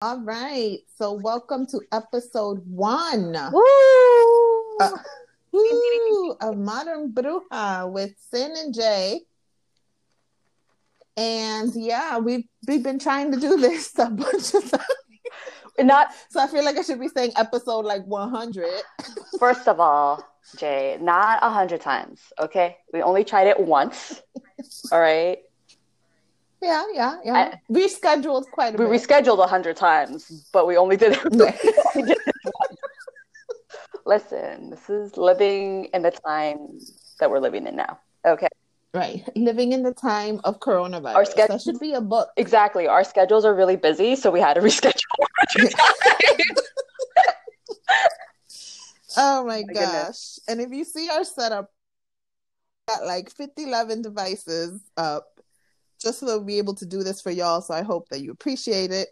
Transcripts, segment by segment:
All right. So, welcome to episode one Woo! uh, woo, of Modern Bruja with Sin and Jay. And yeah, we've we've been trying to do this a bunch of times. Not So I feel like I should be saying episode like 100. first of all, Jay, not a hundred times. Okay, we only tried it once. All right, Yeah, yeah, yeah. We rescheduled quite a bit. we bit. rescheduled a hundred times, but we only did it. Yeah. we did it once. Listen, this is living in the time that we're living in now. Okay, right. Living in the time of coronavirus. Our schedule- that should be a book. exactly. Our schedules are really busy, so we had to reschedule. a hundred times. Oh my, My gosh. goodness. And if you see our setup, got like 50, 11 devices up just so that we'll be able to do this for y'all. So I hope that you appreciate it.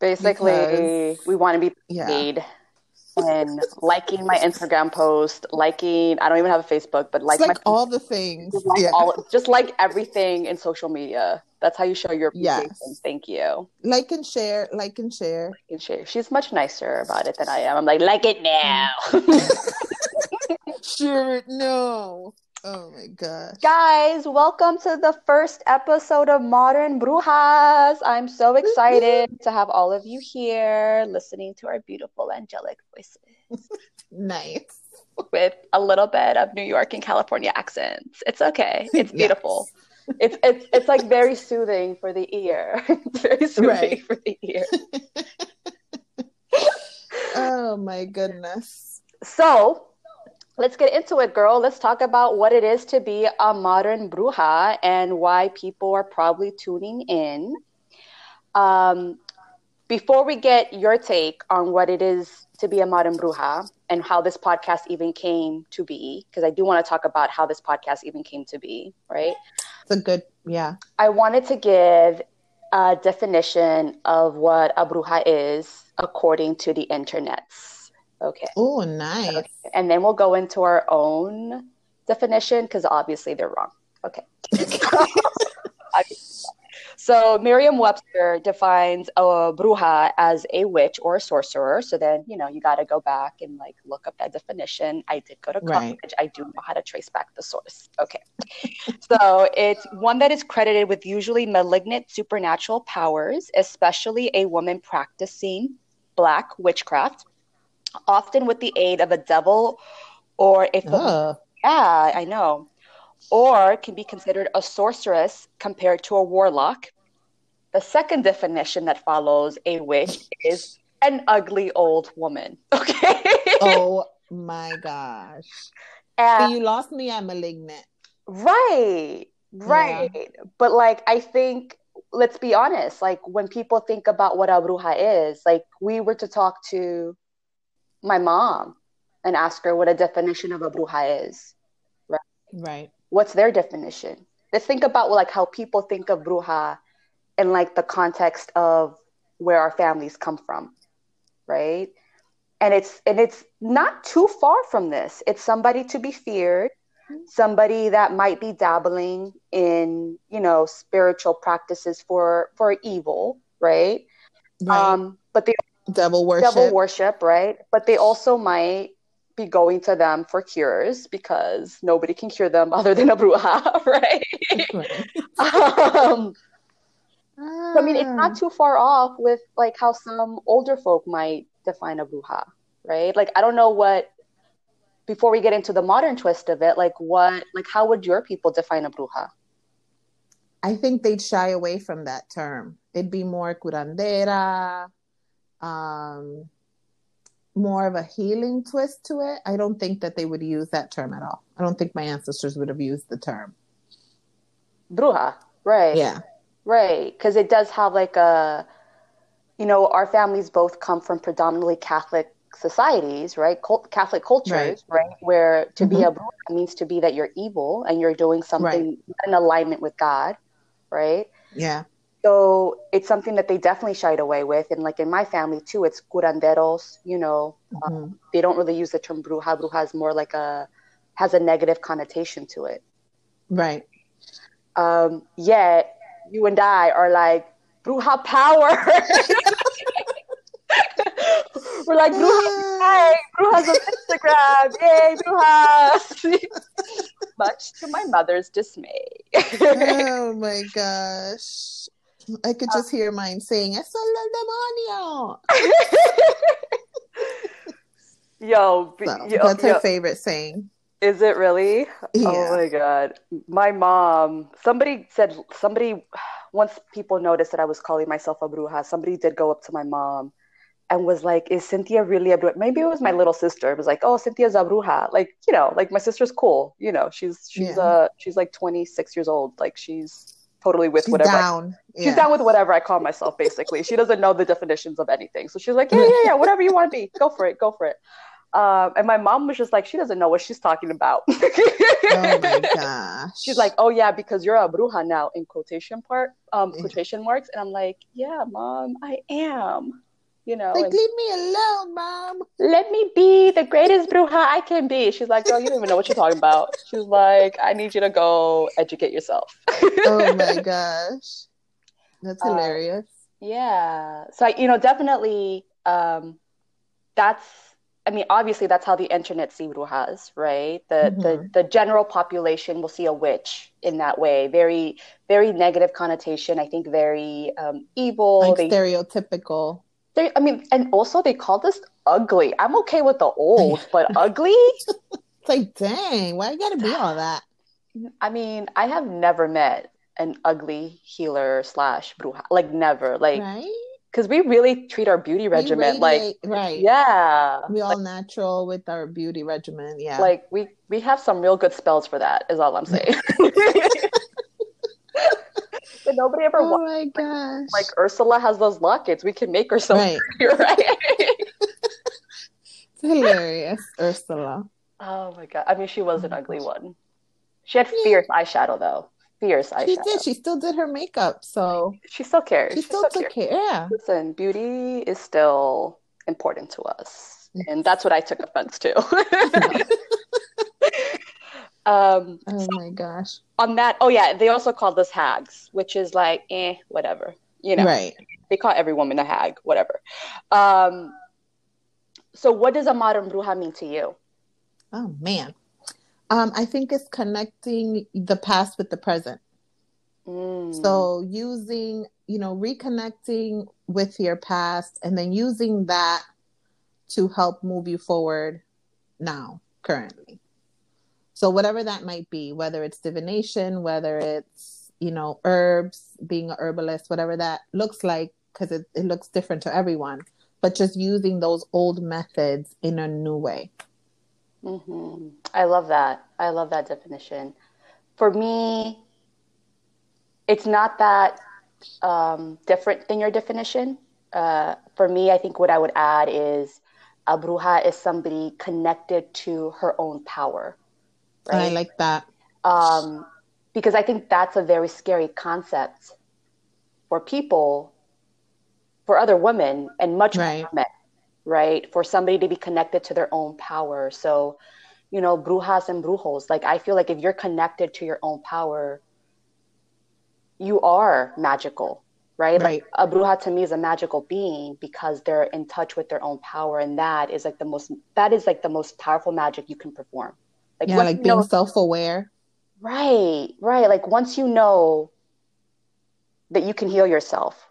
Basically, Because- we want to be Yeah. paid and liking my Instagram post, liking I don't even have a Facebook, but like, like my all the things. just like yeah. all just like everything in social media. That's how you show your Yes. appreciation. Thank you. like and share, like and share. Like And she, she's much nicer about it than I am. I'm like, like it now. Sure, no. Oh my gosh. Guys, welcome to the first episode of Modern Brujas. I'm so excited to have all of you here listening to our beautiful angelic voices. Nice. with a little bit of New York and California accents. It's okay. It's Yes. beautiful. It's it's it's like very soothing for the ear. It's very soothing Right. for the ear. Oh my goodness. So let's get into it, girl. Let's talk about what it is to be a modern bruja and why people are probably tuning in. Um, before we get your take on what it is to be a modern bruja and how this podcast even came to be, because I do want to talk about how this podcast even came to be, right? It's a good, yeah. I wanted to give a definition of what a bruja is according to the internets. Okay. Oh, nice. And then we'll go into our own definition because obviously they're wrong. Okay. so Merriam Webster defines a bruja as a witch or a sorcerer. So then, you know, you got to go back and like look up that definition. I did go to college. Right. I do know how to trace back the source. Okay. so it's one that is credited with usually malignant supernatural powers, especially a woman practicing black witchcraft, often with the aid of a devil or a Oh, yeah, I know. Or can be considered a sorceress compared to a warlock. The second definition that follows a witch is an ugly old woman. Okay. oh my gosh. And- you lost me at malignant. right, right. But like, I think, let's be honest, like when people think about what a bruja is, like we were to talk to my mom and ask her what a definition of a bruja is. Right. Right. what's their definition let's think about like how people think of bruja in like the context of where our families come from right and it's and it's not too far from this it's somebody to be feared somebody that might be dabbling in you know spiritual practices for for evil right, Right. um but they devil worship. devil worship, right? But they also might be going to them for cures because nobody can cure them other than a bruja, right? Right. um, I mean, it's Ah. not too far off with like how some older folk might define a bruja, right? Like, I don't know what. Before we get into the modern twist of it, like what, like how would your people define a bruja? I think they'd shy away from that term. It'd be more curandera, um, more of a healing twist to it. I don't think that they would use that term at all. I don't think my ancestors would have used the term. Bruja, right? Yeah. Right, because it does have like a, you know, our families both come from predominantly Catholic societies, right? Cult, Catholic cultures, right? Where to be a bruja means to be that you're evil and you're doing something in alignment with God, right? Yeah. So it's something that they definitely shied away with, and like in my family too, it's curanderos. You know, Mhm. they don't really use the term bruja. Bruja is more like a has a negative connotation to it. Right. Um, yet you and I are like bruja power. We're like, Brujas, hey, Brujas on Instagram, yay, Brujas. Much to my mother's dismay. oh my gosh. I could just hear mine saying, Es el demonio. yo, So, yo, that's her favorite saying. Is it really? Yeah. Oh my god. My mom, somebody said somebody once people noticed that I was calling myself a bruja, somebody did go up to my mom and was like, Is Cynthia really a bruja? Maybe it was my little sister. It was like, Oh, Cynthia's a bruja. Like, you know, like my sister's cool. You know, she's she's Yeah. uh she's like 26 years old. Like she's totally with She's whatever I- down. She's down with whatever I call myself, basically. She doesn't know the definitions of anything. So she's like, yeah, yeah, yeah, whatever you want to be. Go for it. Go for it. Um, and my mom was just like, she doesn't know what she's talking about. Oh my gosh. She's like, oh, yeah, because you're a bruja now, in quotation part, um, quotation marks. And I'm like, yeah, mom, I am. You know, like, and leave me alone, mom. let me be the greatest bruja I can be. She's like, girl, you don't even know what you're talking about. She's like, I need you to go educate yourself. Oh my gosh. That's Uh, hilarious. Yeah. So, I- you know, definitely, um, that's, I mean, obviously, that's how the internet see brujas, right? The, the, Mhm. the general population will see a witch in that way. Very, very negative connotation. I think very um, evil. like they, stereotypical. They, I mean, and also they call this ugly. I'm okay with the old, but ugly? It's like, dang, why you gotta be all that? I mean, I have never met an ugly healer slash bruja. Like, never. Like, right? because we really treat our beauty regimen like, right. yeah. We all natural with our beauty regimen. Yeah. Like we we have some real good spells for that. Is all I'm saying. but nobody ever oh my gosh. like Ursula has those lockets. We can make ourselves right. prettier, right? It's hilarious, Ursula. oh my god! I mean, she was an oh ugly one. She had Yeah. fierce eyeshadow though. Fierce eyeshadow. She did. She still did her makeup, so She still cares. she She still still took care. Yeah. Listen, beauty is still important to us, and that's what I took offense to. um, Oh my gosh. on that, oh yeah, they also called this hags, which is like, eh, whatever. You know, Right. they call every woman a hag, whatever. Um, so what does a modern bruja mean to you? Oh man. Um, I think it's connecting the past with the present. Mm, So using, you know, reconnecting with your past and then using that to help move you forward now, currently. So whatever that might be, whether it's divination, whether it's, you know, herbs, being a herbalist, whatever that looks like, because it, it looks different to everyone, but just using those old methods in a new way. hmm I love that. I love that definition. For me, it's not that um, different than your definition. Uh, for me, I think what I would add is a bruja is somebody connected to her own power, I like that. um, because I think that's a very scary concept for people, for other women, and much more Right. men, right? For somebody to be connected to their own power. So, you know, brujas and brujos, like I feel like if you're connected to your own power, you are magical, right? Like Right. a bruja to me is a magical being because they're in touch with their own power, and that is like the most that is like the most powerful magic you can perform. Like Yeah, like being know- self aware. Right, right. Like once you know that you can heal yourself,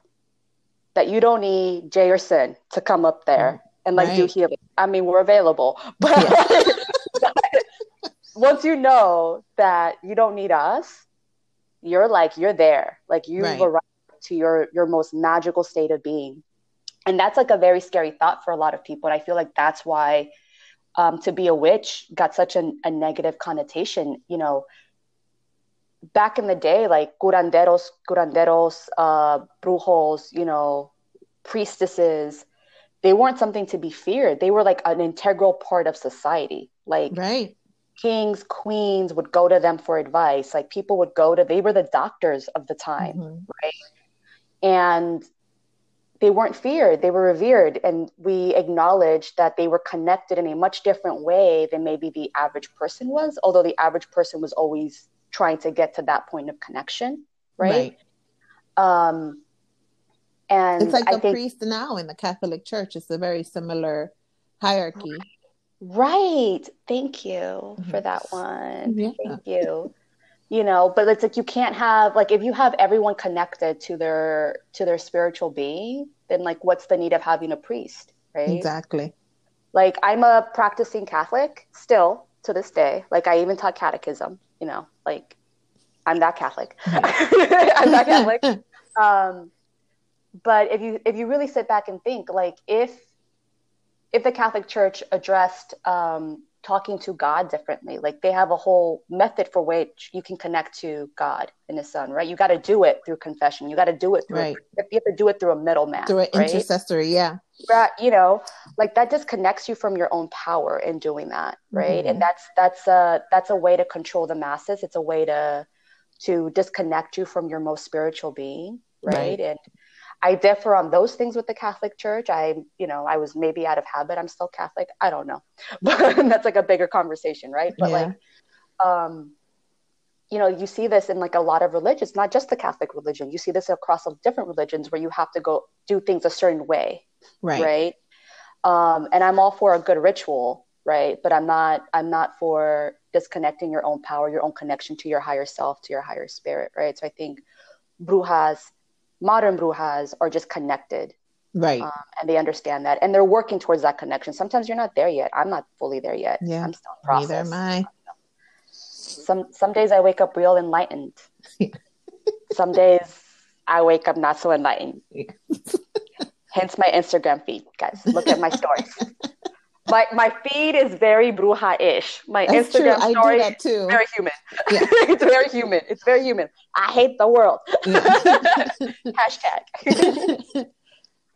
that you don't need Jay or Sin to come up there and like do Right. healing. I mean, we're available, but once you know that you don't need us, you're like you're there. Like you've Right. arrived to your your most magical state of being. And that's like a very scary thought for a lot of people. And I feel like that's why um, to be a witch got such an, a negative connotation. You know, back in the day, like curanderos, curanderos, uh, brujos, you know, priestesses, they weren't something to be feared. They were like an integral part of society. Like Right. kings, queens would go to them for advice. Like people would go to, they were the doctors of the time Mhm. and they weren't feared they were revered and we acknowledged that they were connected in a much different way than maybe the average person was although the average person was always trying to get to that point of connection right, um And it's like I a think, priest now in the Catholic Church. It's a very similar hierarchy. right. Thank you Mm-hmm. for that one. Yeah. Thank you. You know, but it's like you can't have like if you have everyone connected to their to their spiritual being, then like what's the need of having a priest, right? Exactly. Like I'm a practicing Catholic still to this day. Like I even taught catechism, you know, like I'm that Catholic. I'm that Catholic. Um, but if you if you really sit back and think, like if if the Catholic Church addressed um, talking to God differently, like they have a whole method for which you can connect to God and His Son, right? You got to do it through confession. You got to do it through. Right. A, you have to do it through a middleman. Through an right? intercessory, yeah. Right, you know like that disconnects you from your own power in doing that right Mhm. and that's that's a that's a way to control the masses it's a way to to disconnect you from your most spiritual being right, Right. and i differ on those things with the catholic church. I you know i was maybe out of habit. I'm still catholic. I don't know. But that's like a bigger conversation right? But Yeah. like um you know you see this in like a lot of religions not just the catholic religion. You see this across different religions where you have to go do things a certain way Right. right? Um and i'm all for a good ritual right? But i'm not i'm not for disconnecting your own power your own connection to your higher self to your higher spirit right? So i think brujas modern brujas are just connected Right. um, and they understand that and they're working towards that connection. Sometimes you're not there yet. I'm not fully there yet. Yeah. i'm still in process Neither am I. some some days i wake up real enlightened. Some days i wake up not so enlightened. Hence my instagram feed guys. Look at my stories my my feed is very bruja-ish my That's true. instagram I do story that too. is very human Yeah. it's very human it's very human i hate the world Yeah. hashtag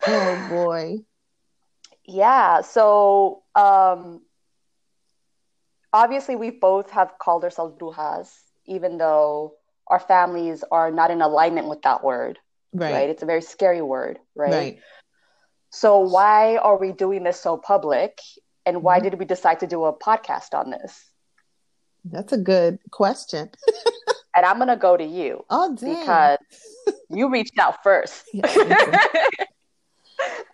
oh boy. yeah so um obviously we both have called ourselves brujas even though our families are not in alignment with that word right, Right. it's a very scary word right? Right. So why are we doing this so public and why Mhm. did we decide to do a podcast on this That's a good question. and i'm going to go to you Oh damn. because you reached out first Yeah.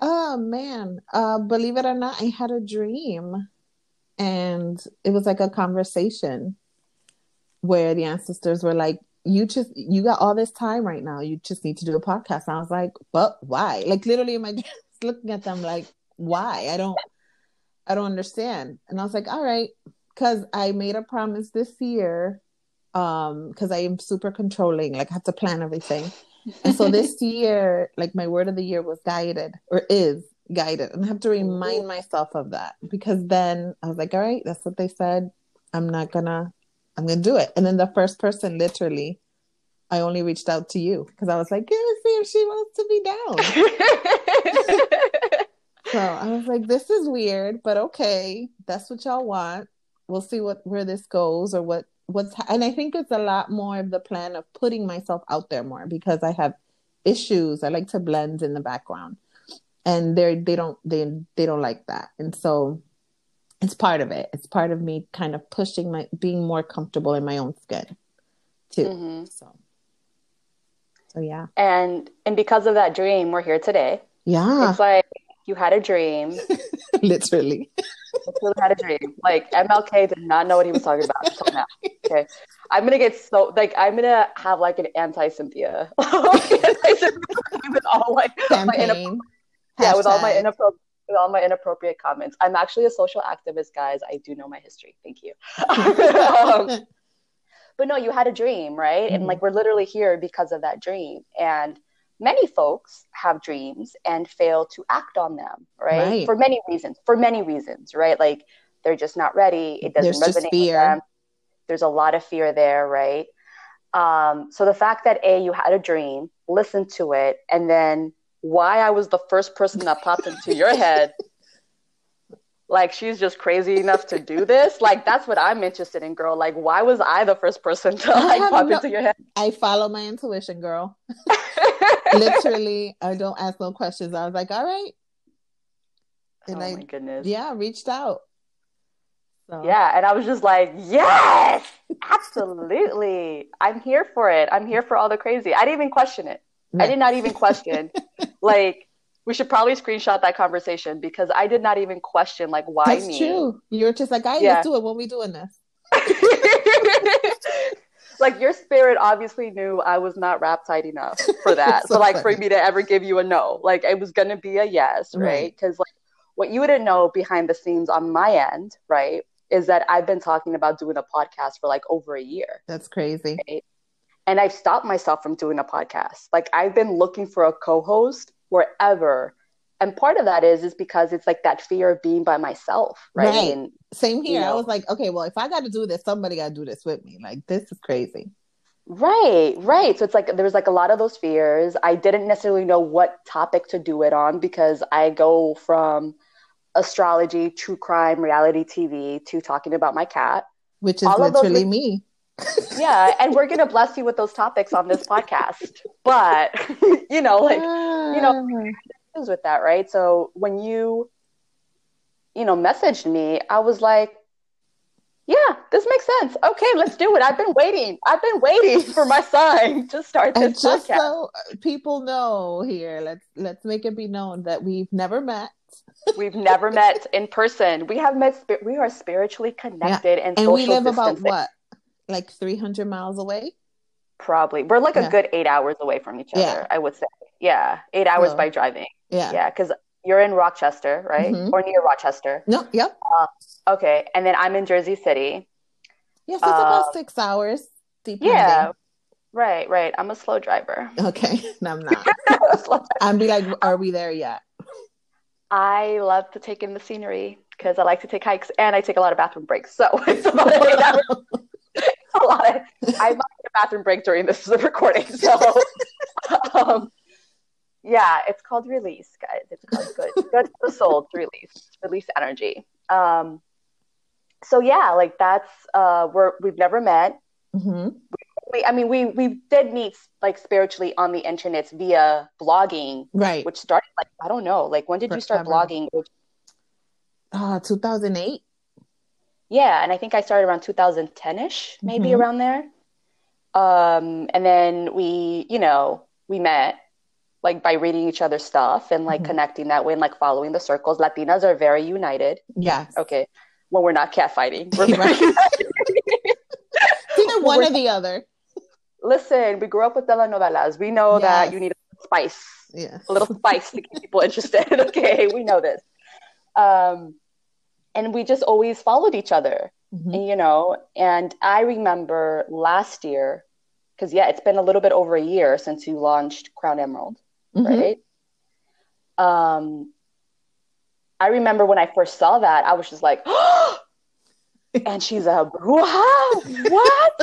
Oh man. Uh believe it or not, I had a dream and it was like a conversation where the ancestors were like, You just you got all this time right now. You just need to do a podcast. And I was like, But why? Like literally in my looking at them like, why? I don't I don't understand. And I was like, All right, because I made a promise this year. Um, because I am super controlling, like I have to plan everything. And so this year, like my word of the year was guided or is guided. And I have to remind myself of that because then I was like, all right, that's what they said. I'm not gonna, I'm gonna do it. And then the first person, literally, I only reached out to you because I was like, yeah, let's see if she wants to be down. So I was like, this is weird, but okay, that's what y'all want. We'll see what where this goes or what what's and I think it's a lot more of the plan of putting myself out there more because I have issues. I like to blend in the background. And they they don't they they don't like that. And so it's part of it. It's part of me kind of pushing my being more comfortable in my own skin too. Mhm. So so yeah. and and because of that dream we're here today Yeah. it's like you had a dream Literally. You had a dream. Like MLK did not know what he was talking about until now. Okay, I'm gonna get so like I'm gonna have like an anti Cynthia, with all my inap- yeah, with all my inappropriate with all my inappropriate comments. I'm actually a social activist, guys. I do know my history. Thank you. um, but no, you had a dream, right? And Mhm. like we're literally here because of that dream. And many folks have dreams and fail to act on them, right? Right. For many reasons. For many reasons, right? Like they're just not ready. It doesn't There's resonate with them. There's a lot of fear there, right? Um, so the fact that a you had a dream, listen to it, and then why I was the first person that popped into your head like she's just crazy enough to do this? Like that's what i'm interested in girl. Like why was i the first person to like pop no- into your head? I follow my intuition, girl. Literally, I don't ask no questions. I was like, all right. oh And my I, goodness. yeah, reached out. So, yeah and i was just like yes! Absolutely! I'm here for it. I'm here for all the crazy. I didn't even question it. I did not even question like we should probably screenshot that conversation because I did not even question like why That's me. true. You're just like, I Yeah. let's do it when we doing this. like your spirit obviously knew I was not rap tight enough for that. So so, like for me to ever give you a no, like it was gonna be a yes, Right. right? Because like what you didn't know behind the scenes on my end, right, is that I've been talking about doing a podcast for like over a year. That's crazy. And I've stopped myself from doing a podcast. Like I've been looking for a co-host wherever. And part of that is is because it's like that fear of being by myself, right? Right. And Same here. You I was like, okay, well, if I got to do this, somebody got to do this with me. Like, this is crazy. Right, right. So it's like there was like a lot of those fears. I didn't necessarily know what topic to do it on because I go from astrology, true crime, reality TV to talking about my cat. Which is All of those literally me. Yeah, and we're gonna bless you with those topics on this podcast. But you know, like you know, with that, right? So when you, you know, messaged me, I was like, yeah, this makes sense. Okay, let's do it. I've been waiting. I've been waiting for my sign to start and this just podcast. so people know here, let's let's make it be known that we've never met, We've never met in person. We have met. We are spiritually connected and, and social we live about what, like three hundred miles away. Probably we're like a good eight hours away from each other. Yeah. I would say. Yeah, eight hours So- by driving. Yeah. Yeah, because you're in Rochester, right, Mhm. or near Rochester. No. Yep. Okay, and then I'm in Jersey City. Yes, it's Uh, about six hours. Depending. Yeah, right, right. I'm a slow driver. Okay. No, I'm not. I'd be like, are we there yet? I love to take in the scenery because I like to take hikes and I take a lot of bathroom breaks. So it's about eight hour a lot of I might take a bathroom break during this recording. So um, yeah, it's called release, guys. It's called good good for the soul to release. Release energy. Um so yeah, like that's uh we're we've never met. hmm We I mean we we did meet like spiritually on the internet via blogging, Right. which started like I don't know, like when did you start Forever. blogging? Ah, 2008. Yeah, and I think I started around 2010ish, maybe Mhm. around there. Um, and then we, you know, we met like by reading each other's stuff and like Mhm. connecting that way and like following the circles. Latinas are very united. Yes. Okay. When we're not catfighting. We're very Right. united. It's either one or the other. Listen, we grew up with telenovelas. We know Yes. that you need a spice, Yeah. a little spice to keep people interested. Okay, we know this. Um, and we just always followed each other. Mhm. And, you know and i remember last year because yeah it's been a little bit over a year since you launched crown emerald Mhm. right um i remember when i first saw that i was just like and she's a bruja what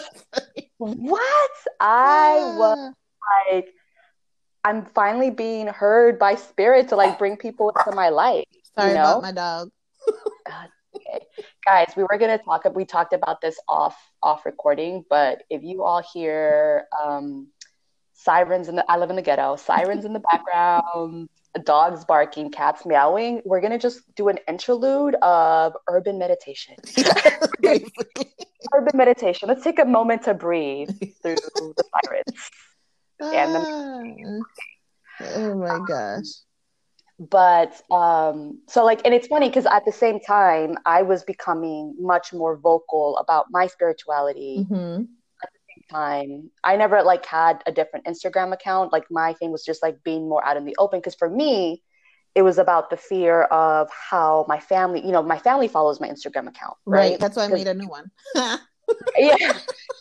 what i was like i'm finally being heard by spirit to like bring people into my life Sorry you know? about my dog. Okay. Guys, we were gonna talk. We talked about this off off recording, but if you all hear um, sirens in the, I live in the ghetto. Sirens in the background, dogs barking, cats meowing. We're gonna just do an interlude of urban meditation. Urban meditation. Let's take a moment to breathe through the sirens. And Ah. oh my gosh. But um so like and it's funny because at the same time i was becoming much more vocal about my spirituality hmm time i never like had a different instagram account like my thing was just like being more out in the open because for me it was about the fear of how my family you know my family follows my instagram account Right. right, That's why i made a new one. yeah.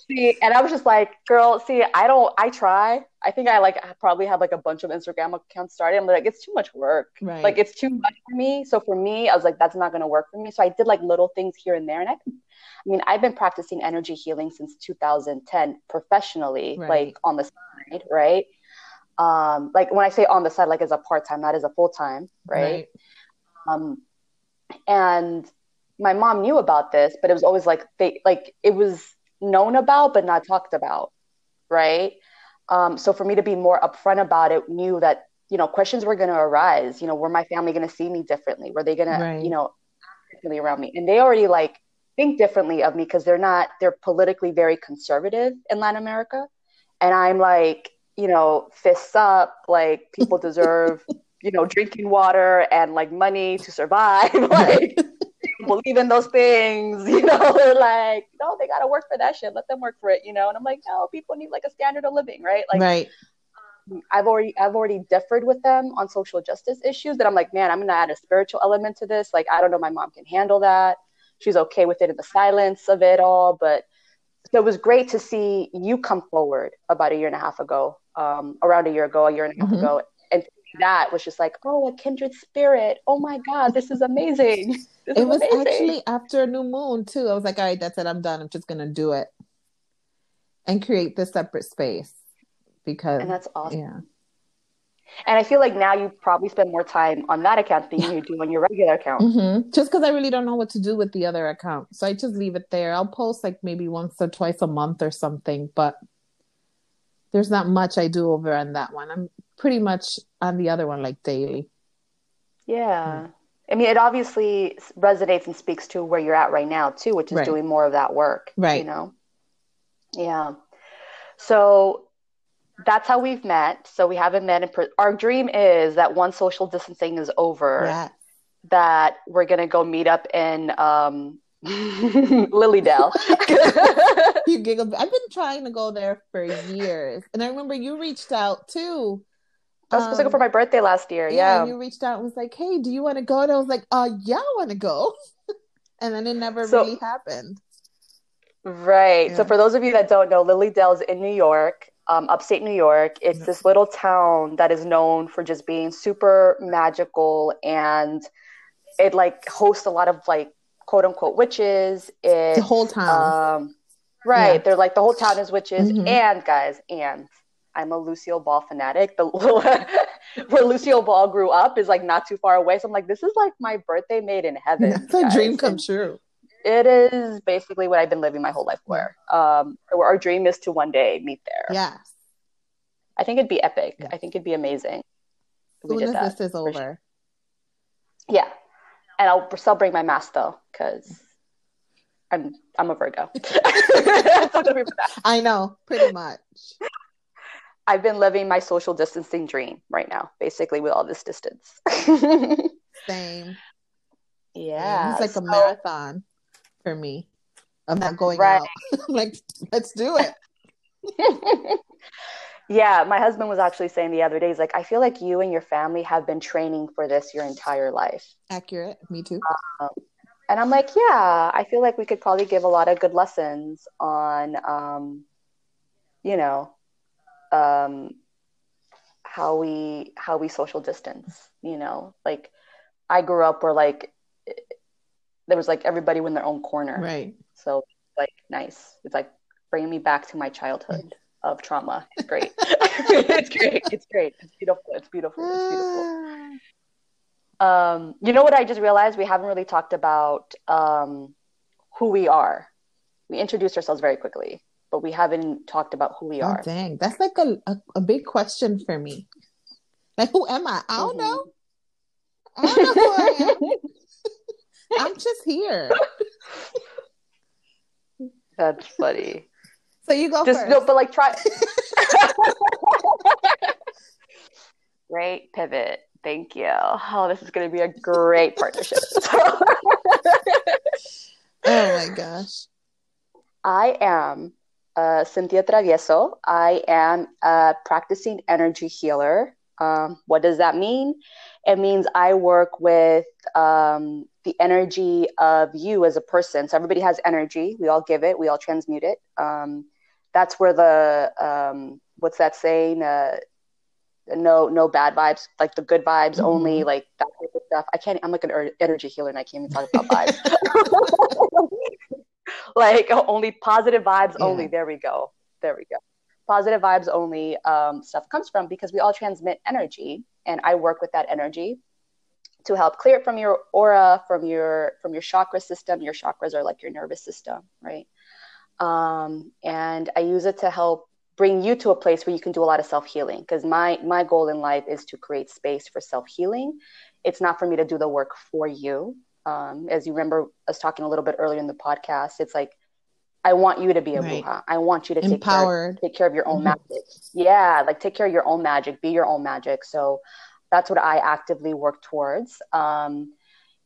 See and i was just like girl see i don't i try. I think i like probably have like a bunch of instagram accounts started. I'm like it's too much work. Right. like it's too much for me. So for me i was like that's not going to work for me. So i did like little things here and there. And i i mean i've been practicing energy healing since 2010 professionally Right. like on the side right? Um like when i say on the side like as a part-time not as a full-time right, um and my mom knew about this but it was always like they like it was known about but not talked about right? Um so for me to be more upfront about it knew that you know questions were going to arise. You know were my family going to see me differently? Were they going Right. to you know differently around me? And they already like think differently of me because they're not they're politically very conservative in latin america. And i'm like you know, fists up, like people deserve, you know, drinking water and like money to survive. like believe in those things, you know, they're like, no, they gotta work for that shit. Let them work for it, you know. And I'm like, no, people need like a standard of living, right? Like right. Um, I've already I've already differed with them on social justice issues that I'm like, man, I'm gonna add a spiritual element to this. Like, I don't know my mom can handle that. She's okay with it in the silence of it all. But so it was great to see you come forward about a year and a half ago, um, around a year ago, a year and a half mm-hmm. ago, that was just like, oh, a kindred spirit. Oh my God, this is amazing. This it is was amazing. actually after a new moon too. I was like, all right, that's it. I'm done. I'm just gonna do it and create this separate space because and that's awesome. Yeah. And I feel like now you probably spend more time on that account than you do on your regular account. Mm-hmm. Just because I really don't know what to do with the other account. So I just leave it there. I'll post like maybe once or twice a month or something, but there's not much I do over on that one. I'm pretty much on the other one like daily. Yeah. I mean, it obviously resonates and speaks to where you're at right now too, which is right. doing more of that work. Right. You know? Yeah. So that's how we've met. So we haven't met in per- our dream is that once social distancing is over, yeah. that we're gonna go meet up in um, Lily Dale. you giggle. I've been trying to go there for years, and I remember you reached out too. I was supposed to go for my birthday last year. Yeah, yeah. you reached out and was like, "Hey, do you want to go?" And I was like, "Uh, yeah, I want to go." and then it never so, really happened. Right. Yeah. So for those of you that don't know, Lily Dale is in New York um, upstate New York. It's this little town that is known for just being super magical and it like hosts a lot of like quote unquote witches. It, the whole town. Um, right. Yeah. They're like the whole town is witches. Mm-hmm. And guys, and I'm a Lucille Ball fanatic. The where Lucille Ball grew up is like not too far away. So I'm like, this is like my birthday made in heaven. That's a dream come true it is basically what I've been living my whole life for. Um, our dream is to one day meet there. Yes. I think it'd be epic. Yeah. I think it'd be amazing. Soon as that, this is over. Sure. Yeah, and I'll still bring my mask though, because I'm I'm a Virgo. I know, pretty much. I've been living my social distancing dream right now, basically with all this distance. Same. Yeah, it's like so, a marathon for me. I'm not going right. out. like, let's do it. yeah, my husband was actually saying the other day, he's like, I feel like you and your family have been training for this your entire life. Accurate. Me too. Um, and I'm like, yeah, I feel like we could probably give a lot of good lessons on, um, you know, um, how we how we social distance. You know, like I grew up where like there was like everybody in their own corner. Right. So like nice. It's like bringing me back to my childhood of trauma. It's great. it's great. It's great. It's beautiful. It's beautiful. It's beautiful. Um, you know what I just realized? We haven't really talked about um, who we are. We introduced ourselves very quickly, but we haven't talked about who we oh, are. Dang, that's like a, a, a, big question for me. Like, who am I? I don't mm-hmm. know. I don't know who I am. I'm just here. That's funny. So you go just first. no, but like try. great pivot. Thank you. Oh, this is going to be a great partnership. oh my gosh. I am uh, Cynthia Travieso. I am a practicing energy healer. Um, what does that mean? It means I work with um, the energy of you as a person. So everybody has energy. We all give it. We all transmute it. Um, that's where the um, what's that saying? Uh, no, no bad vibes. Like the good vibes mm-hmm. only. Like that type of stuff. I can't. I'm like an er- energy healer, and I can't even talk about vibes. like only positive vibes yeah. only. There we go. There we go. Positive vibes only um, stuff comes from because we all transmit energy, and I work with that energy to help clear it from your aura, from your from your chakra system. Your chakras are like your nervous system, right? Um, and I use it to help bring you to a place where you can do a lot of self healing. Because my my goal in life is to create space for self healing. It's not for me to do the work for you. Um, as you remember us talking a little bit earlier in the podcast, it's like I want you to be a Right. bruja. I want you to take care, take care of your own Mhm. magic. Yeah, like take care of your own magic, be your own magic. So that's what I actively work towards. Um,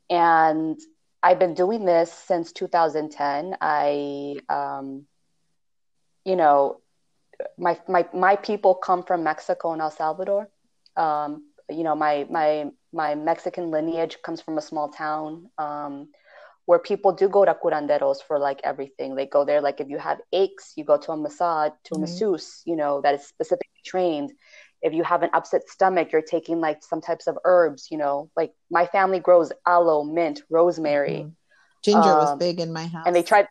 and I've been doing this since 2010. I, um, you know, my my my people come from Mexico and El Salvador. Um, you know, my my my Mexican lineage comes from a small town um, where people do go to curanderos for like everything. They go there like if you have aches, you go to a massage to a masseuse, you know, that is specifically trained. If you have an upset stomach, you're taking like some types of herbs, you know, like my family grows aloe, mint, rosemary Mhm. Ginger was Um, big in my house. and they try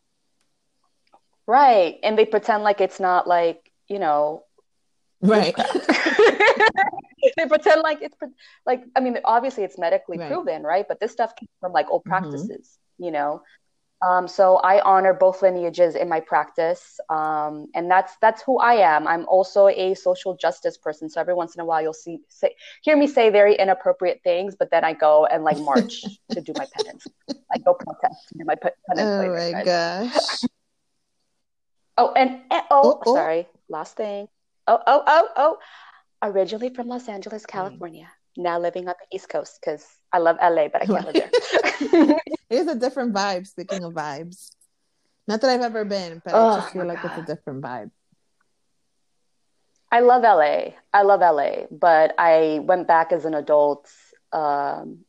right and they pretend like it's not like you know right. they pretend like it's like i mean obviously it's medically Right. proven right but this stuff came from like old Mhm. practices you know um, so i honor both lineages in my practice um, and that's that's who i am i'm also a social justice person so every once in a while you'll see say, hear me say very inappropriate things but then i go and like march to do my penance i go protest to do my penance oh later, my gosh. Oh, and, and oh, Oh, oh. sorry, last thing. Oh, oh, oh, oh. Originally from Los Angeles, California. Now living on the East Coast because I love LA, but I can't live there. It's a different vibe. Speaking of vibes, not that I've ever been, but I Oh, just feel my like it's a different vibe. I love LA. I love LA, but I went back as an adult, um,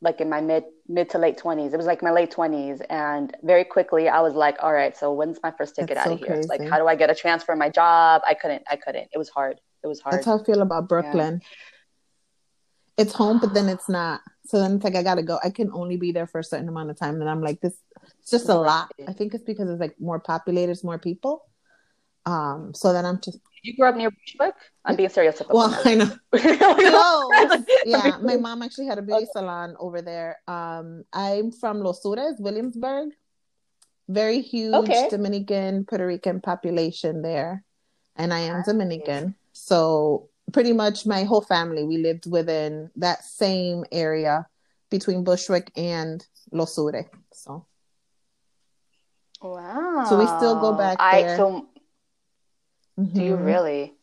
like in my mid mid to late twenties. It was like my late twenties, and very quickly I was like, "All right, so when's my first ticket That's out so of here? Like, how do I get a transfer in my job? I couldn't. I couldn't. It was hard. It was hard. That's how I feel about Brooklyn. It's home, but then it's not. So then it's like I gotta go. I can only be there for a certain amount of time, and I'm like, this. It's just a lot. I think it's because it's like more populated, it's more people. Um. So then I'm just. you grew up near Bushwick? I'm being stereotypical. Well, now. I know. Close. Close. yeah, my mom actually had a beauty salon over there. Um, I'm from Los Sures, Williamsburg. Very huge Okay. Dominican, Puerto Rican population there, and I am Dominican. So pretty much my whole family we lived within that same area between Bushwick and Los Sures. So Wow. So we still go back I there. so do you Mhm. really?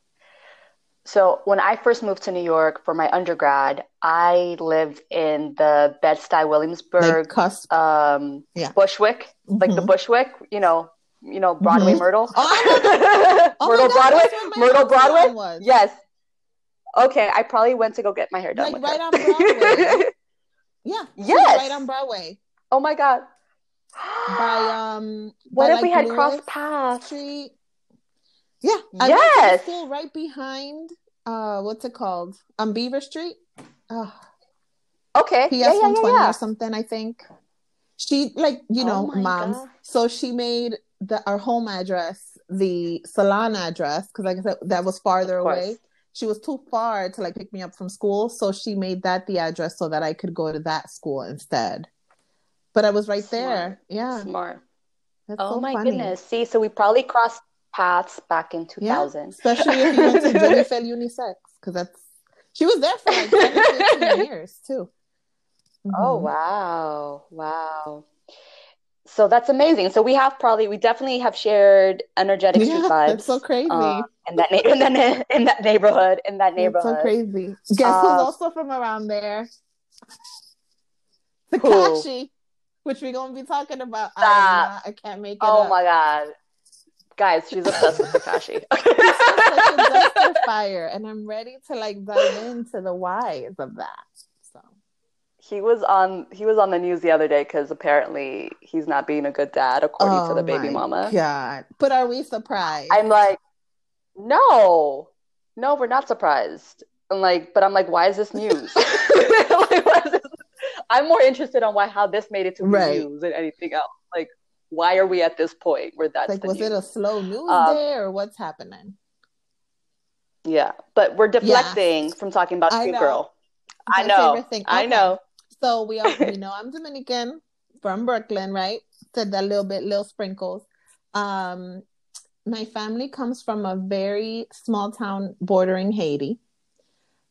So when I first moved to New York for my undergrad, I lived in the Bed-Stuy Williamsburg, like um, Yeah. Bushwick, like the Mhm. Bushwick, you know, you know Broadway Mhm. Myrtle, Oh, Oh Myrtle God, Broadway, that's where my Myrtle Broadway. was. Yes. Okay, I probably went to go get my hair done Like right her. on Broadway. Yeah. Yes. Right on Broadway. oh my God. By um what by, if we like, had crossed paths? Street. Yeah. I Yes. school right behind uh what's it called? On Beaver Street. Uh, Okay. PS Yeah, yeah, yeah, twenty yeah. or something, I think. She like, you Oh know, my moms. God. So she made the our home address the salon address because like I said that was farther away. She was too far to like pick me up from school, so she made that the address so that I could go to that school instead. But I was right there. Yeah. Smart. That's Oh so my funny. goodness. See, so we probably crossed paths back in Yeah, 2000. especially if you went to Jennifer Unisex, because that's she was there for like 15 years too. Oh Mhm. wow. Wow. So that's amazing. So we have probably we definitely have shared energetic street Yeah, vibes that's so crazy. uh, in that na- in that in that neighborhood in that neighborhood. so crazy. Guess Uh, who's also from around there? Tekashi, which we're gonna be talking about. Not- I can't make it Oh up. my god. Guys, she's obsessed with Tekashi. He's such a fire, and I'm ready to like dive into the whys of that. He was on he was on the news the other day because apparently he's not being a good dad according to the baby Oh my mama. God, but are we surprised? I'm like, no, no, we're not surprised. I'm like, but I'm like, why is this news? Like, is this- I'm more interested on why how this made it to the Right. news than anything else. Like, why are we at this point where that's like, was news? it a slow news Um, day or what's happening? yeah, but we're deflecting from talking about I know. Girl. I know, thing. I know. So we all know I'm Dominican from Brooklyn, right? Said that little bit, little sprinkles. Um, my family comes from a very small town bordering Haiti.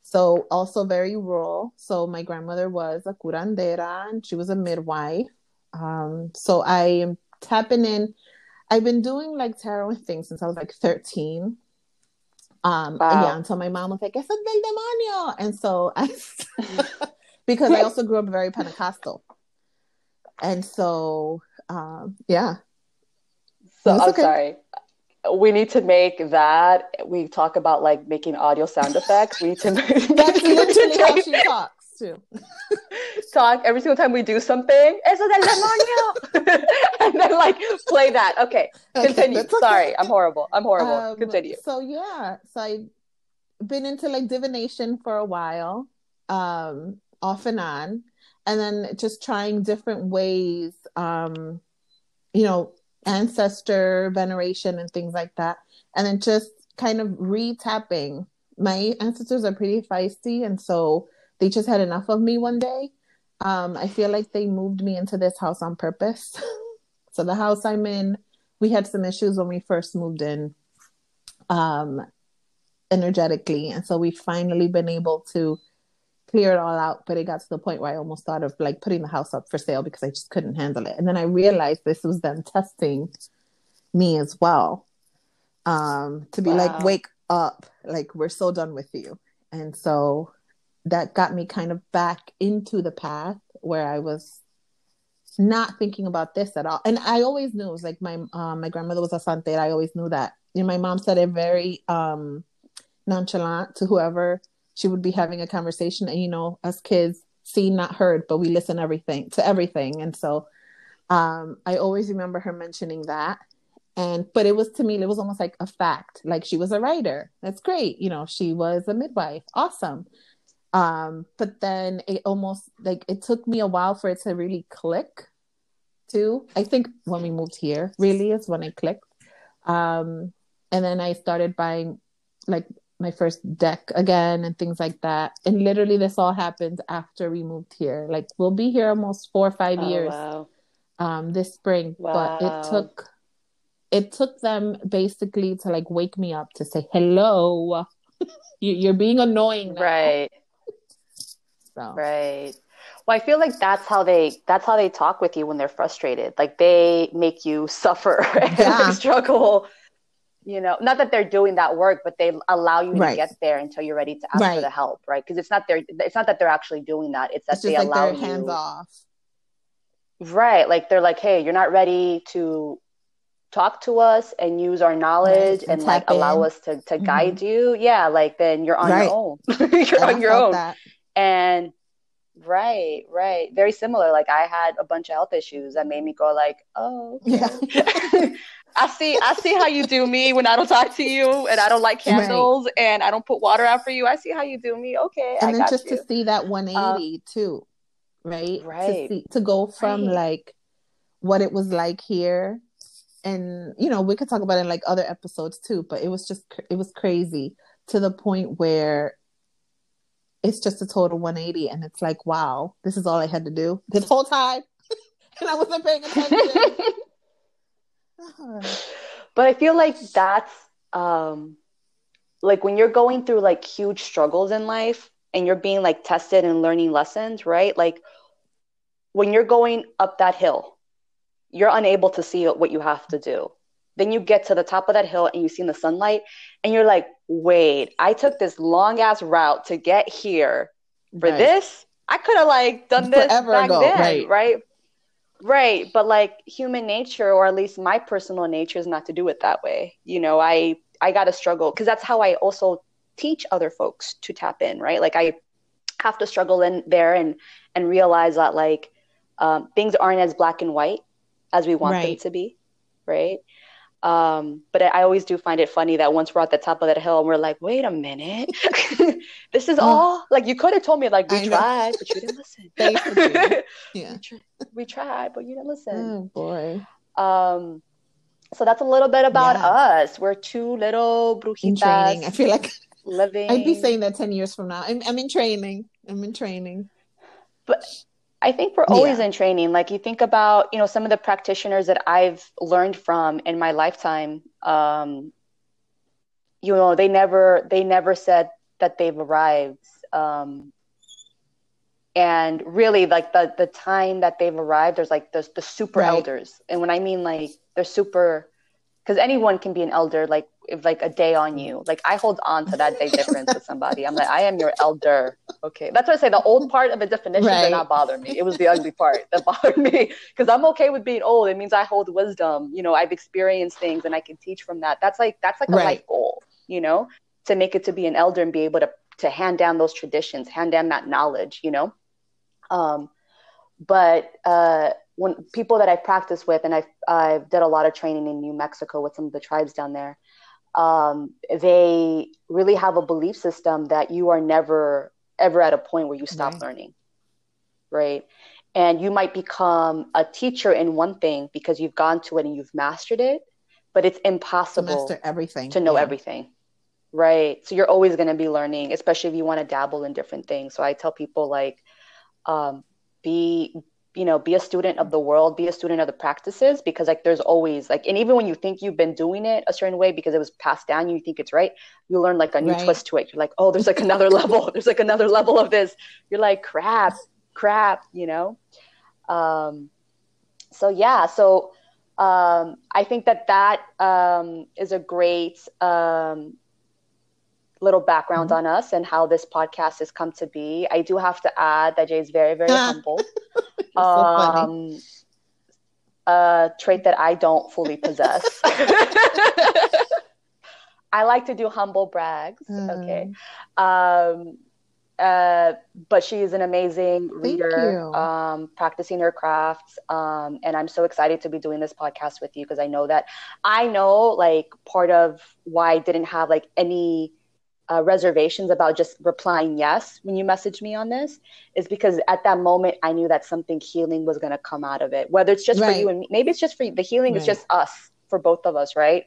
So also very rural. So my grandmother was a curandera and she was a midwife. Um, so I am tapping in. I've been doing like tarot things since I was like 13. Um, wow. yeah, until my mom was like, "Es del demonio," and so I, because I also grew up very Pentecostal, and so um, yeah. So I'm okay. sorry. We need to make that. We talk about like making audio sound effects. We need to. That's literally how she talks too. Talk every single time we do something. Eso del demonio, and then like play that. Okay, continue. Okay, Sorry, I'm horrible. I'm horrible. Um, continue. So yeah, so I've been into like divination for a while, um, off and on, and then just trying different ways. Um, you know, ancestor veneration and things like that, and then just kind of retapping. My ancestors are pretty feisty, and so they just had enough of me one day. Um, I feel like they moved me into this house on purpose. so the house I'm in, we had some issues when we first moved in, um, energetically, and so we've finally been able to clear it all out. But it got to the point where I almost thought of like putting the house up for sale because I just couldn't handle it. And then I realized this was them testing me as well, um, to be wow. like, wake up, like we're so done with you. And so that got me kind of back into the path where I was not thinking about this at all. And I always knew it was like my um, my grandmother was a santera. I always knew that. You know, my mom said it very um, nonchalant to whoever she would be having a conversation. And you know, us kids, seen not heard, but we listen everything to everything. And so um, I always remember her mentioning that. And but it was to me, it was almost like a fact. Like she was a writer. That's great. You know, she was a midwife. Awesome um but then it almost like it took me a while for it to really click too i think when we moved here really is when it clicked um and then i started buying like my first deck again and things like that and literally this all happened after we moved here like we'll be here almost four or five oh, years wow. um this spring wow. but it took it took them basically to like wake me up to say hello you're being annoying now. right so right. Well, I feel like that's how they that's how they talk with you when they're frustrated. Like they make you suffer and like struggle. You know, not that they're doing that work, but they allow you right. to get there until you're ready to ask right. for the help, right? Because it's not their it's not that they're actually doing that. It's that it's they like allow you hands off. Right. Like they're like, hey, you're not ready to talk to us and use our knowledge right. and, and like in. allow us to, to mm-hmm. guide you. Yeah, like then you're on your own. you're on your own. That. And right, right. Very similar. Like I had a bunch of health issues that made me go like, oh, okay. yeah. I see I see how you do me when I don't talk to you and I don't like candles right. and I don't put water out for you. I see how you do me. Okay. And I then just you. to see that 180 um, too. Right? Right. To, see, to go from right. like what it was like here and you know we could talk about it in like other episodes too but it was just it was crazy to the point where it's just a total 180 and it's like wow this is all i had to do this whole time and i wasn't paying attention but i feel like that's um like when you're going through like huge struggles in life and you're being like tested and learning lessons right like when you're going up that hill you're unable to see what you have to do then you get to the top of that hill and you see the sunlight and you're like, wait, I took this long ass route to get here for right. this. I could have like done this Forever back ago, then, right. right? Right. But like human nature, or at least my personal nature, is not to do it that way. You know, I I gotta struggle because that's how I also teach other folks to tap in, right? Like I have to struggle in there and and realize that like um, things aren't as black and white as we want right. them to be, right? Um, but I always do find it funny that once we're at the top of that hill and we're like, wait a minute, this is oh. all like you could have told me like we I tried, know. but you didn't listen. yeah, we, tried, we tried, but you didn't listen. Oh boy. Um, so that's a little bit about yeah. us. We're two little brujitas. In training. I feel like living. I'd be saying that ten years from now. I'm, I'm in training. I'm in training. But I think we're always yeah. in training. Like you think about, you know, some of the practitioners that I've learned from in my lifetime. Um, you know, they never they never said that they've arrived. Um, and really, like the the time that they've arrived, there's like the the super right. elders, and when I mean like they're super, because anyone can be an elder like like a day on you. Like i hold on to that day difference with somebody. I'm like i am your elder. Okay. That's what i say. The old part of the definition right. did not bother me. It was the ugly part that bothered me. Because i'm okay with being old. It means i hold wisdom. You know i've experienced things and i can teach from that. That's like that's like a right. life goal you know to make it to be an elder and be able to to hand down those traditions hand down that knowledge you know? Um but uh when people that I practice with, and I've I've did a lot of training in New Mexico with some of the tribes down there. Um, they really have a belief system that you are never ever at a point where you stop right. learning, right? And you might become a teacher in one thing because you've gone to it and you've mastered it, but it's impossible to master everything to know yeah. everything, right? So you're always going to be learning, especially if you want to dabble in different things. So I tell people like, um, be you know be a student of the world be a student of the practices because like there's always like and even when you think you've been doing it a certain way because it was passed down you think it's right you learn like a new right. twist to it. You're like oh there's like another level. There's like another level of this. You're like crap crap you know? Um so yeah so um i think that that um is a great um little background mm-hmm. on us and how this podcast has come to be. I do have to add that Jay is very, very humble. so um, a trait that I don't fully possess. I like to do humble brags. Mm. Okay. Um, uh, but she is an amazing reader, um, practicing her crafts. Um, and I'm so excited to be doing this podcast with you because I know that I know like part of why I didn't have like any uh, reservations about just replying yes when you message me on this is because at that moment I knew that something healing was going to come out of it. Whether it's just right. for you and me, maybe it's just for you. The healing right. is just us for both of us, right?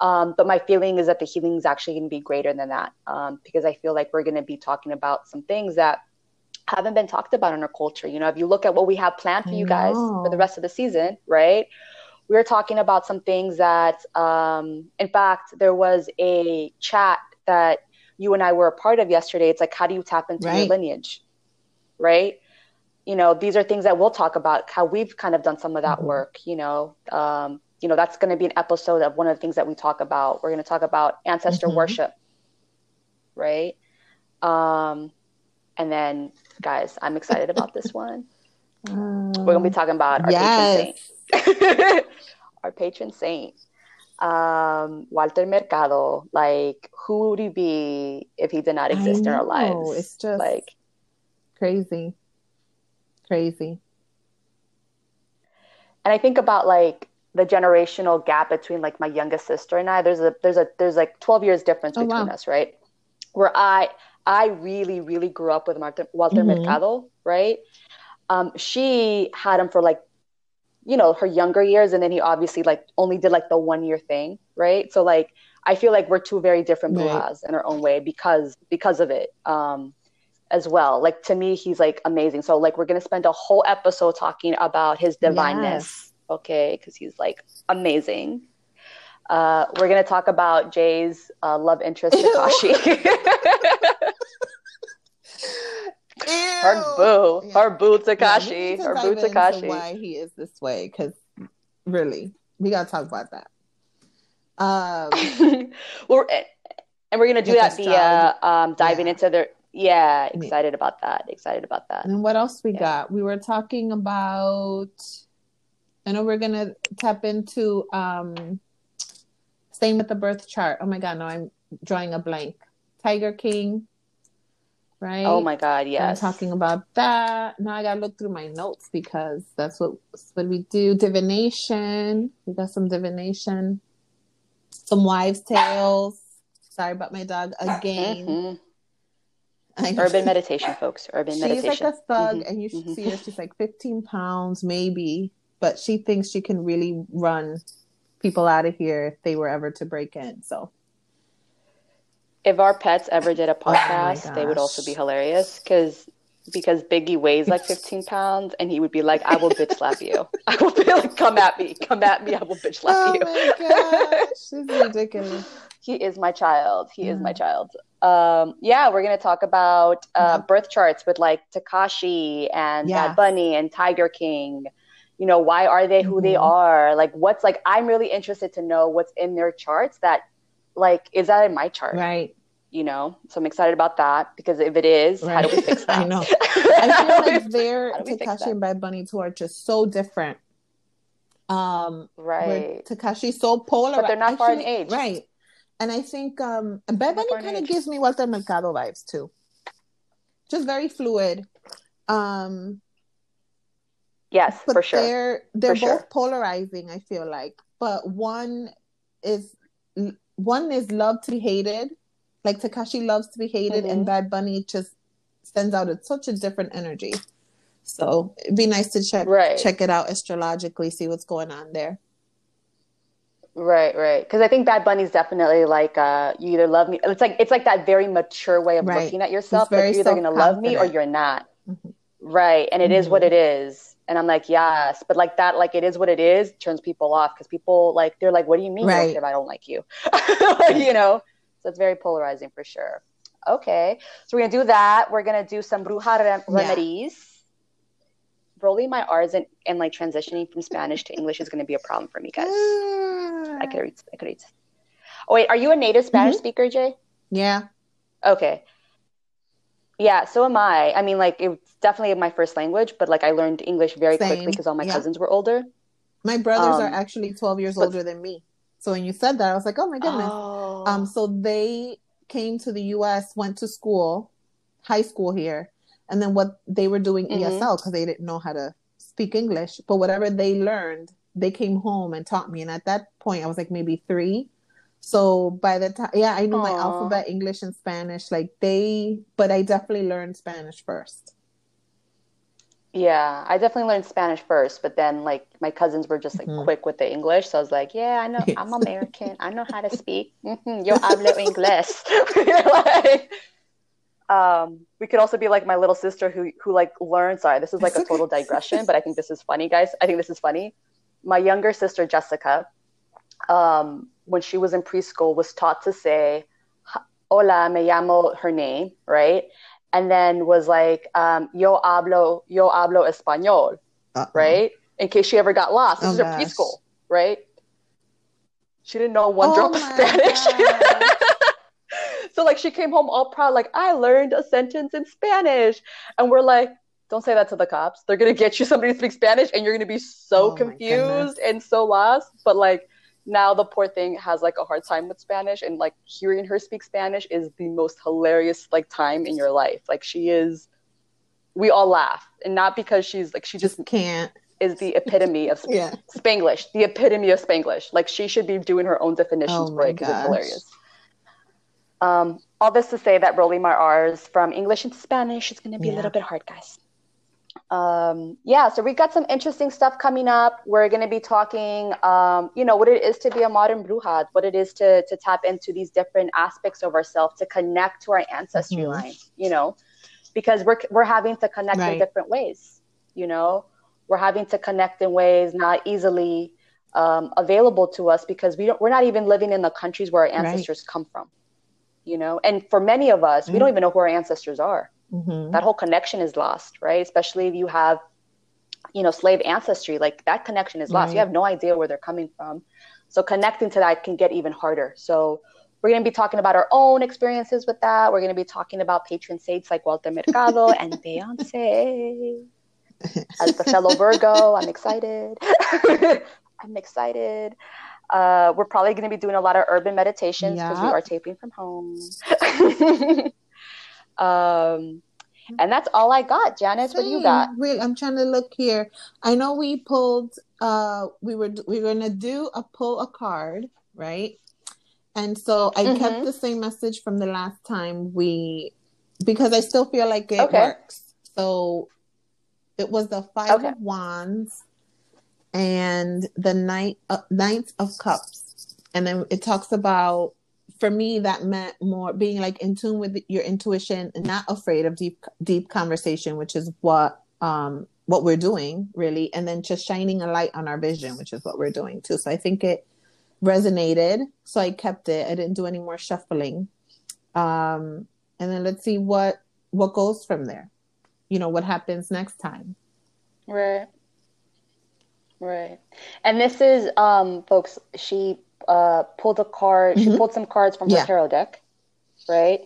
Um, but my feeling is that the healing is actually going to be greater than that um, because I feel like we're going to be talking about some things that haven't been talked about in our culture. You know, if you look at what we have planned for you guys for the rest of the season, right? We are talking about some things that, um, in fact, there was a chat that you and I were a part of yesterday. It's like, how do you tap into right. your lineage? Right. You know, these are things that we'll talk about, how we've kind of done some of that mm-hmm. work, you know. Um, you know, that's going to be an episode of one of the things that we talk about. We're going to talk about ancestor mm-hmm. worship. Right. Um, and then, guys, I'm excited about this one. Um, We're going to be talking about our yes. patron saint. our patron saint um, Walter Mercado, like who would he be if he did not exist in our lives? It's just like crazy, crazy. And I think about like the generational gap between like my youngest sister and I. There's a there's a there's like 12 years difference oh, between wow. us, right? Where I I really really grew up with Martin, Walter mm-hmm. Mercado, right? Um, she had him for like you know her younger years and then he obviously like only did like the one year thing right so like i feel like we're two very different right. Brujas in our own way because because of it um as well like to me he's like amazing so like we're gonna spend a whole episode talking about his divineness yes. okay because he's like amazing uh, we're gonna talk about Jay's uh, love interest Tekashi. Her boo, yeah. her boo Tekashi, yeah, her boo Tekashi. Why he is this way? Because really, we gotta talk about that. Um, well, and we're gonna do that via um, diving yeah. into their. Yeah, excited about that. Excited about that. And what else we got? We were talking about. I know we're gonna tap into um, staying with the birth chart. Oh my god, no, I'm drawing a blank. Tiger King right? Oh my God, yes. I'm talking about that. Now I gotta look through my notes because that's what what we do. Divination. We got some divination. Some wives' tales. Sorry about my dog again. Mm-hmm. Urban meditation, folks. Urban she's meditation. She's like a thug, mm-hmm. and you should mm-hmm. see her. She's like 15 pounds, maybe, but she thinks she can really run people out of here if they were ever to break in. So if our pets ever did a oh podcast, oh they would also be hilarious because because Biggie weighs like 15 pounds and he would be like, I will bitch slap you. I will be like, come at me, come at me, I will bitch slap oh you. Oh my gosh, this ridiculous. he is my child. He mm. is my child. Um, yeah, we're gonna talk about uh, birth charts with like Tekashi and yeah. Bad Bunny and Tiger King you know why are they who mm-hmm. they are like what's like i'm really interested to know what's in their charts that like is that in my chart right you know? So i'm excited about that because if it is right. how do we fix that i know. I feel like their tekashi and bad bunny two are just so different. Um right. Tekashi's so polar but they're not far in age. right. And i think um bad bunny kind of gives me walter mercado vibes too. Just very fluid. Um Yes, for sure. They're they're for both sure. polarizing. I feel like, but one is one is loved to be hated, like Tekashi loves to be hated, mm-hmm. and Bad Bunny just sends out a, such a different energy. So it'd be nice to check right. check it out astrologically, see what's going on there. Right, right. Because I think Bad Bunny's definitely like uh, you either love me. It's like it's like that very mature way of right. looking at yourself. Like you're either gonna love me or you're not. Mm-hmm. Right, and it mm-hmm. is what it is and I'm like, yes, but like that, like it is what it is, turns people off because people like they're like, what do you mean right. if I don't like you? you know, so it's very polarizing for sure. Okay, so we're gonna do that. We're gonna do some bruja rem- yeah. remedies. Rolling my R's and, and like transitioning from Spanish to English is gonna be a problem for me, guys. I could read. I could read. Oh wait, are you a native Spanish mm-hmm. speaker, Jay? Yeah. Okay. Yeah, so am I. I mean, like it's definitely my first language, but like I learned English very Same. quickly because all my yeah. cousins were older. My brothers um, are actually 12 years but, older than me. So when you said that, I was like, oh my goodness. Oh. Um, so they came to the US, went to school, high school here, and then what they were doing mm-hmm. ESL because they didn't know how to speak English. But whatever they learned, they came home and taught me. And at that point, I was like maybe three. So by the time, yeah, I knew Aww. my alphabet, English and Spanish. Like they, but I definitely learned Spanish first. Yeah, I definitely learned Spanish first, but then like my cousins were just like mm-hmm. quick with the English, so I was like, yeah, I know, yes. I'm American, I know how to speak. Mm-hmm. Yo hablo inglés. like, um, we could also be like my little sister who who like learned. Sorry, this is like a total digression, but I think this is funny, guys. I think this is funny. My younger sister Jessica, um, when she was in preschool, was taught to say, "Hola, me llamo," her name, right? And then was like, um, "Yo hablo, yo hablo español," uh right? In case she ever got lost. This oh, is her preschool, right? She didn't know one oh drop of Spanish. so like she came home all proud, like I learned a sentence in Spanish, and we're like, don't say that to the cops. They're gonna get you somebody to speak Spanish, and you're gonna be so oh confused and so lost. But like now the poor thing has like a hard time with Spanish and like hearing her speak Spanish is the most hilarious like time in your life. Like she is we all laugh and not because she's like she just, just can't is the epitome of yeah. Spanglish, the epitome of Spanglish. Like she should be doing her own definitions oh for it because it's hilarious. Um, all this to say that rolling my R's from English into Spanish is going to be yeah. a little bit hard, guys um, yeah, so we've got some interesting stuff coming up. We're going to be talking, um, you know, what it is to be a modern bruja, what it is to to tap into these different aspects of ourselves, to connect to our ancestry mm-hmm. line, you know, because we're we're having to connect right. in different ways, you know, we're having to connect in ways not easily um, available to us because we don't we're not even living in the countries where our ancestors right. come from, you know, and for many of us, mm-hmm. we don't even know who our ancestors are mm-hmm. that whole connection is lost, right? Especially if you have, you know, slave ancestry, like that connection is lost. Right. You have no idea where they're coming from. So connecting to that can get even harder. So we're going to be talking about our own experiences with that. We're going to be talking about patron saints like Walter Mercado and Beyonce. As the fellow Virgo, I'm excited. I'm excited. Uh, we're probably going to be doing a lot of urban meditations because we are taping from home. Um, and that's all I got. Janice, Same. what do you got? Wait, I'm trying to look here. I know we pulled. Uh, we were we were gonna do a pull a card, right? And so I mm-hmm. kept the same message from the last time we, because I still feel like it okay. works. So it was the five okay. of wands and the knight uh, knight of cups, and then it talks about for me that meant more being like in tune with your intuition and not afraid of deep deep conversation which is what um what we're doing really and then just shining a light on our vision which is what we're doing too. So i think it resonated so i kept it. I didn't do any more shuffling. Um and then let's see what what goes from there. You know what happens next time. Right. Right. And this is, um, folks, she uh, pulled a card, mm-hmm. she pulled some cards from her tarot deck, right?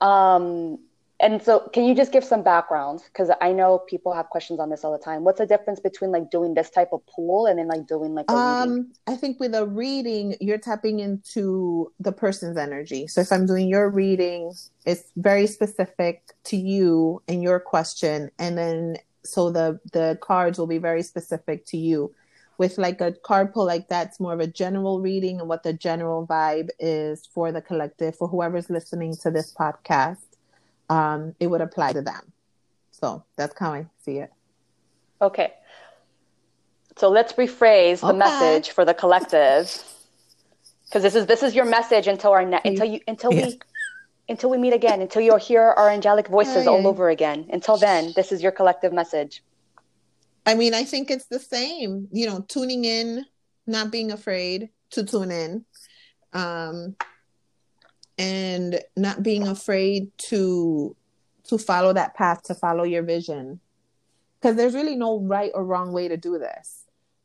Um, and so can you just give some background because i know people have questions on this all the time what's the difference between like doing this type of pool and then like doing like a um reading? i think with a reading you're tapping into the person's energy so if i'm doing your reading it's very specific to you and your question and then so the the cards will be very specific to you with like a card pull like that's more of a general reading and what the general vibe is for the collective for whoever's listening to this podcast um, it would apply to them. So that's how I see it. Okay. So let's rephrase the okay. message for the collective, because this is this is your message until our ne- until you until yeah. we until we meet again, until you'll hear our angelic voices all over again. Until then, this is your collective message. I mean, I think it's the same. You know, tuning in, not being afraid to tune in. Um, and not being afraid to to follow that path to follow your vision because there's really no right or wrong way to do this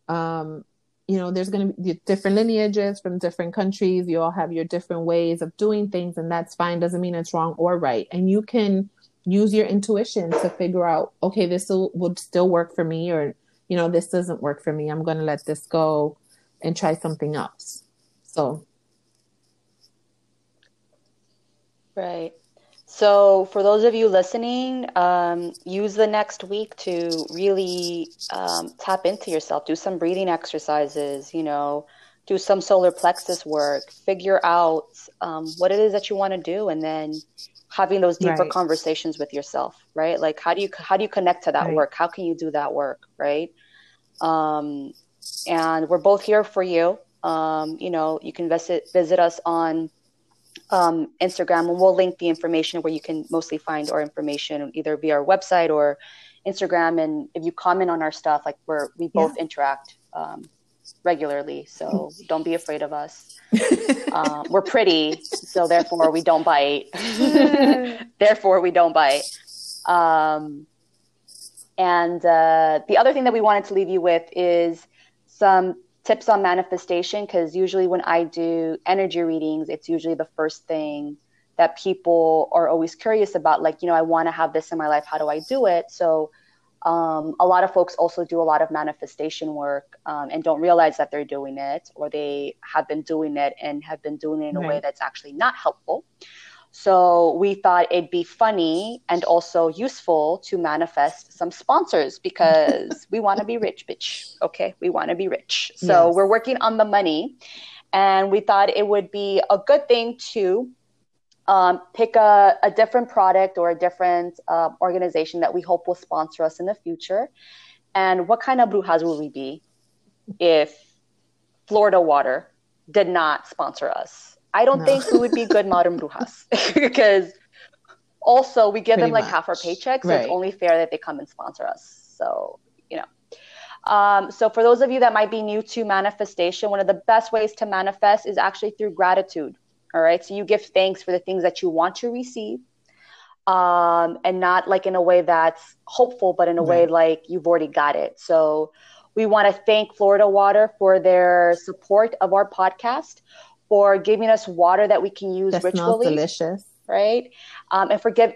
um, you know there's going to be different lineages from different countries you all have your different ways of doing things and that's fine doesn't mean it's wrong or right and you can use your intuition to figure out okay this will, would still work for me or you know this doesn't work for me i'm going to let this go and try something else so Right. So, for those of you listening, um, use the next week to really um, tap into yourself. Do some breathing exercises, you know, do some solar plexus work, figure out um, what it is that you want to do, and then having those deeper right. conversations with yourself, right? Like, how do you how do you connect to that right. work? How can you do that work, right? Um, and we're both here for you. Um, you know, you can visit visit us on um, Instagram, and we'll link the information where you can mostly find our information either via our website or Instagram. And if you comment on our stuff, like we're we both yeah. interact um, regularly, so don't be afraid of us. uh, we're pretty, so therefore we don't bite. therefore we don't bite. Um, and uh, the other thing that we wanted to leave you with is some tips on manifestation because usually when I do energy readings, it's usually the first thing that people are always curious about. Like, you know, I want to have this in my life. How do I do it? So, um, a lot of folks also do a lot of manifestation work um, and don't realize that they're doing it, or they have been doing it and have been doing it in a way that's actually not helpful. So we thought it'd be funny and also useful to manifest some sponsors because we want to be rich, bitch. Okay, we want to be rich. So yes. we're working on the money, and we thought it would be a good thing to um, pick a, a, different product or a different uh, organization that we hope will sponsor us in the future. And what kind of brujas will we be if Florida Water did not sponsor us? I don't no. think we would be good modern brujas because also we give Pretty them like much. half our paycheck, so right. it's only fair that they come and sponsor us. So you know. Um, so for those of you that might be new to manifestation, one of the best ways to manifest is actually through gratitude. All right, so you give thanks for the things that you want to receive, um, and not like in a way that's hopeful, but in a right. way like you've already got it. So we want to thank Florida Water for their support of our podcast for giving us water that we can use that ritually. Smells delicious. Right. Um, and forgive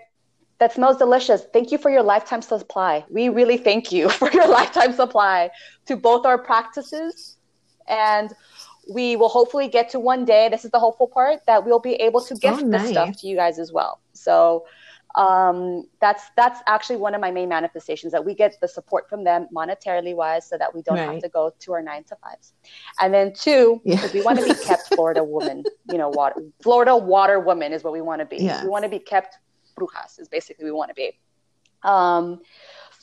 that smells delicious. Thank you for your lifetime supply. We really thank you for your lifetime supply to both our practices. And we will hopefully get to one day, this is the hopeful part, that we'll be able to gift oh, nice. this stuff to you guys as well. So um, that's that's actually one of my main manifestations that we get the support from them monetarily wise so that we don't right. have to go to our nine to fives and then two yeah. we want to be kept florida woman you know water florida water woman is what we want to be we want to be kept brujas is basically we want to be um,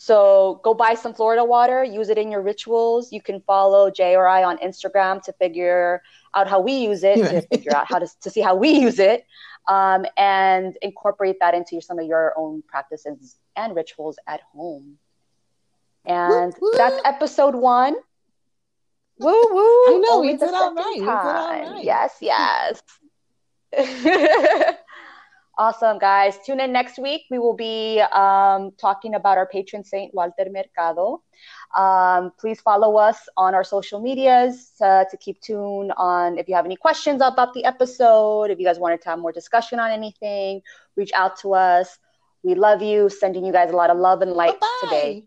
so go buy some Florida water, use it in your rituals. You can follow Jay or I on Instagram to figure out how we use it, to figure out how to, to see how we use it um, and incorporate that into some of your own practices and rituals at home. And woo, woo. that's episode one. Woo woo! I know we did all right. We did all right. Yes, yes. Awesome, guys. Tune in next week. We will be um, talking about our patron saint, Walter Mercado. Um, please follow us on our social medias to, to keep tuned on if you have any questions about the episode, if you guys wanted to have more discussion on anything, reach out to us. We love you. Sending you guys a lot of love and light Bye-bye. today.